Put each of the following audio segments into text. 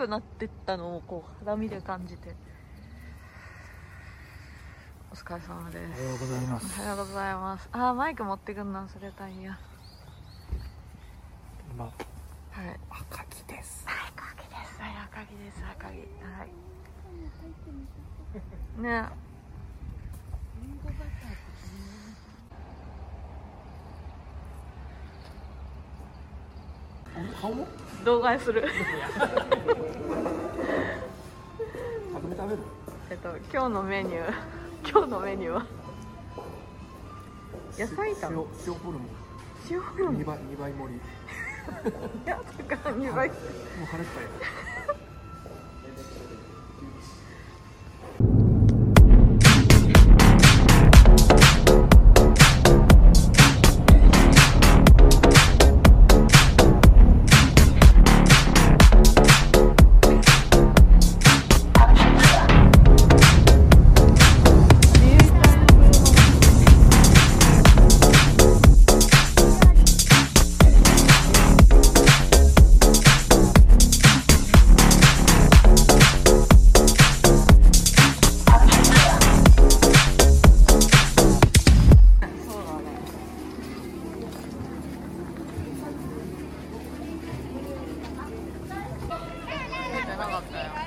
くなってったのをこう肌身で感じてお疲れ様です。おはようございまおすはようございます。あーマイク持ってくんの忘れたんや。今はい。赤木です。赤木です。はい赤木です。赤木。はい。ね顔も動画にする。食べ食べる？えっと今日のメニュー。今日のメニューは？野菜炒め。塩塩ホルモン。塩ホルモン？2倍二倍盛り。も いやだから2倍う腹いっぱい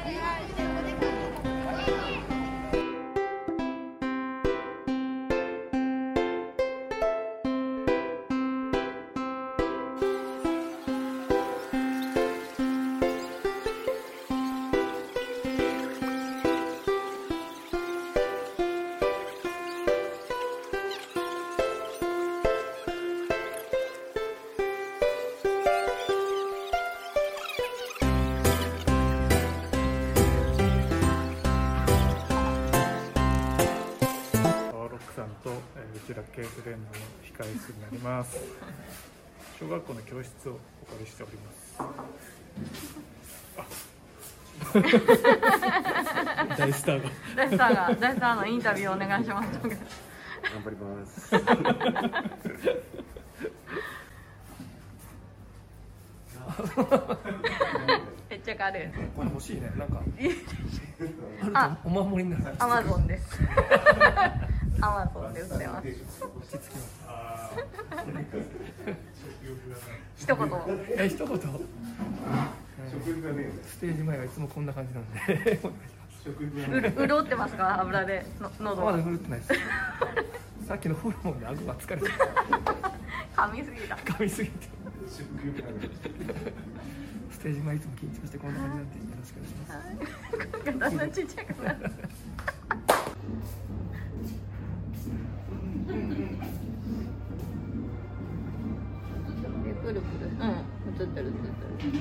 かます。小学校の教室をお借りしております。大スターが。大スターが大スターのインタビューお願いします。頑張ります。めっちゃ軽い。これ欲しいね。なんか。あ。お守りになる。アマゾンですアマゾンで売ってます一言。え一言？ステージ前はいつもこんな感じなんで。うる 潤ってますか？油で。の喉。まだが振るってないです。さっきのホルモンで顎が疲れて 噛みすぎた。噛みすぎてステージ前いつも緊張してこんな感じなんでよろしくお願いします。声がだんだんちっちゃくなるくるくるうん映ってる映ってる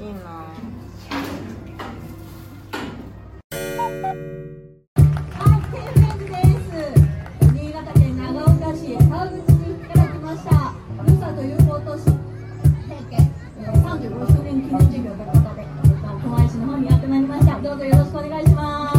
いいなはい、天然です。新潟県長岡市川口にいただきました。ふるさと友好都市提携えー35周年記念事業ということで、えーと狛江市の方にやってまいりました。どうぞよろしく。お願いします。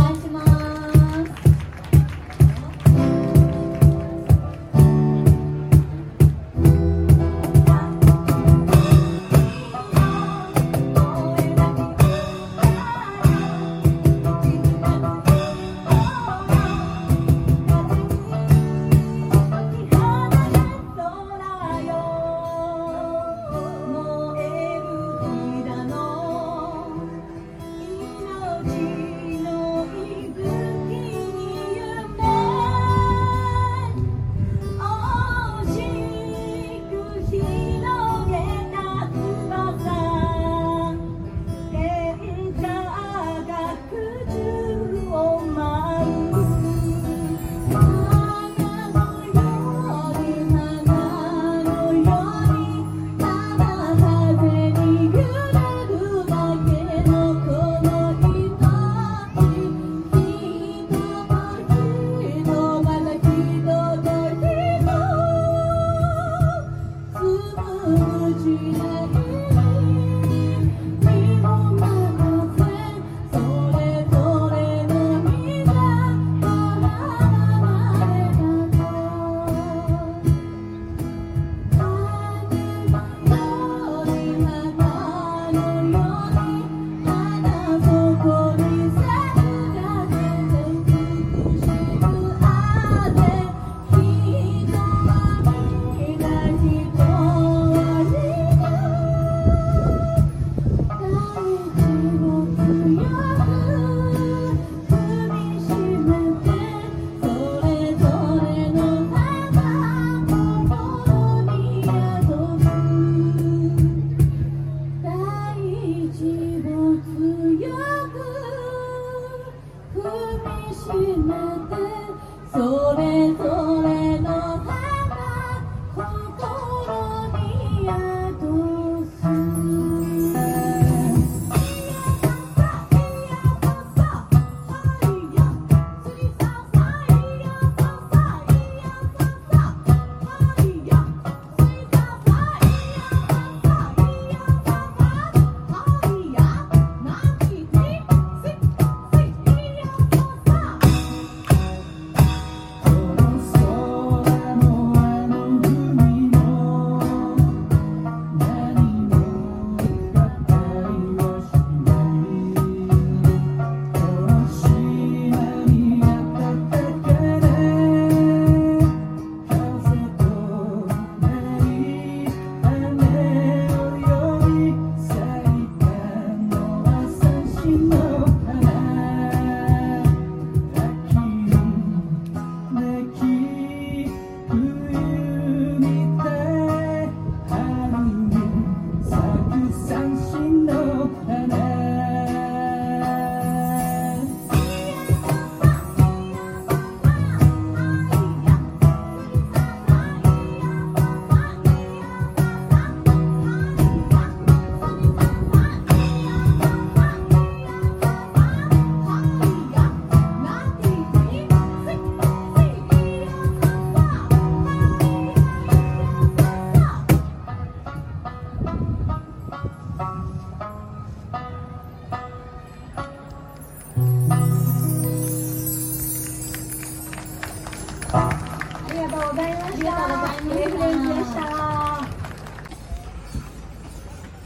フレンズでした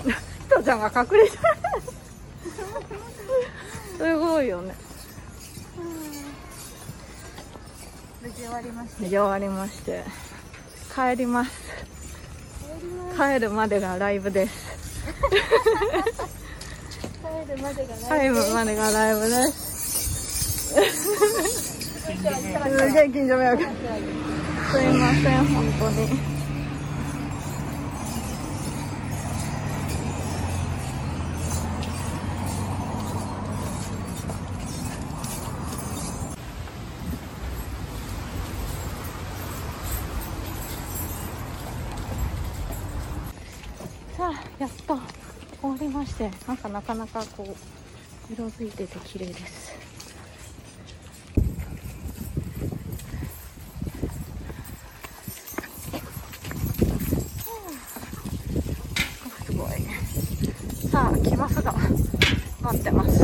ひとちゃんが隠れてるすごいよね。無事終わりまして。無事終わりまして。帰ります。帰るまでがライブです。帰るまでがライブまでがライブです。すげえ近所迷惑すいません本当に。さあやっと終わりましてなんかなかなかこう色づいてて綺麗です。すごいさあ来ますが待ってます。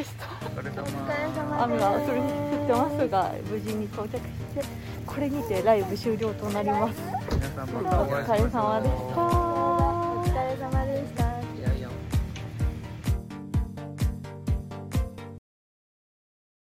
でしたお疲れ様雨は降ってますが無事に到着してこれにてライブ終了となります。お疲れ様でした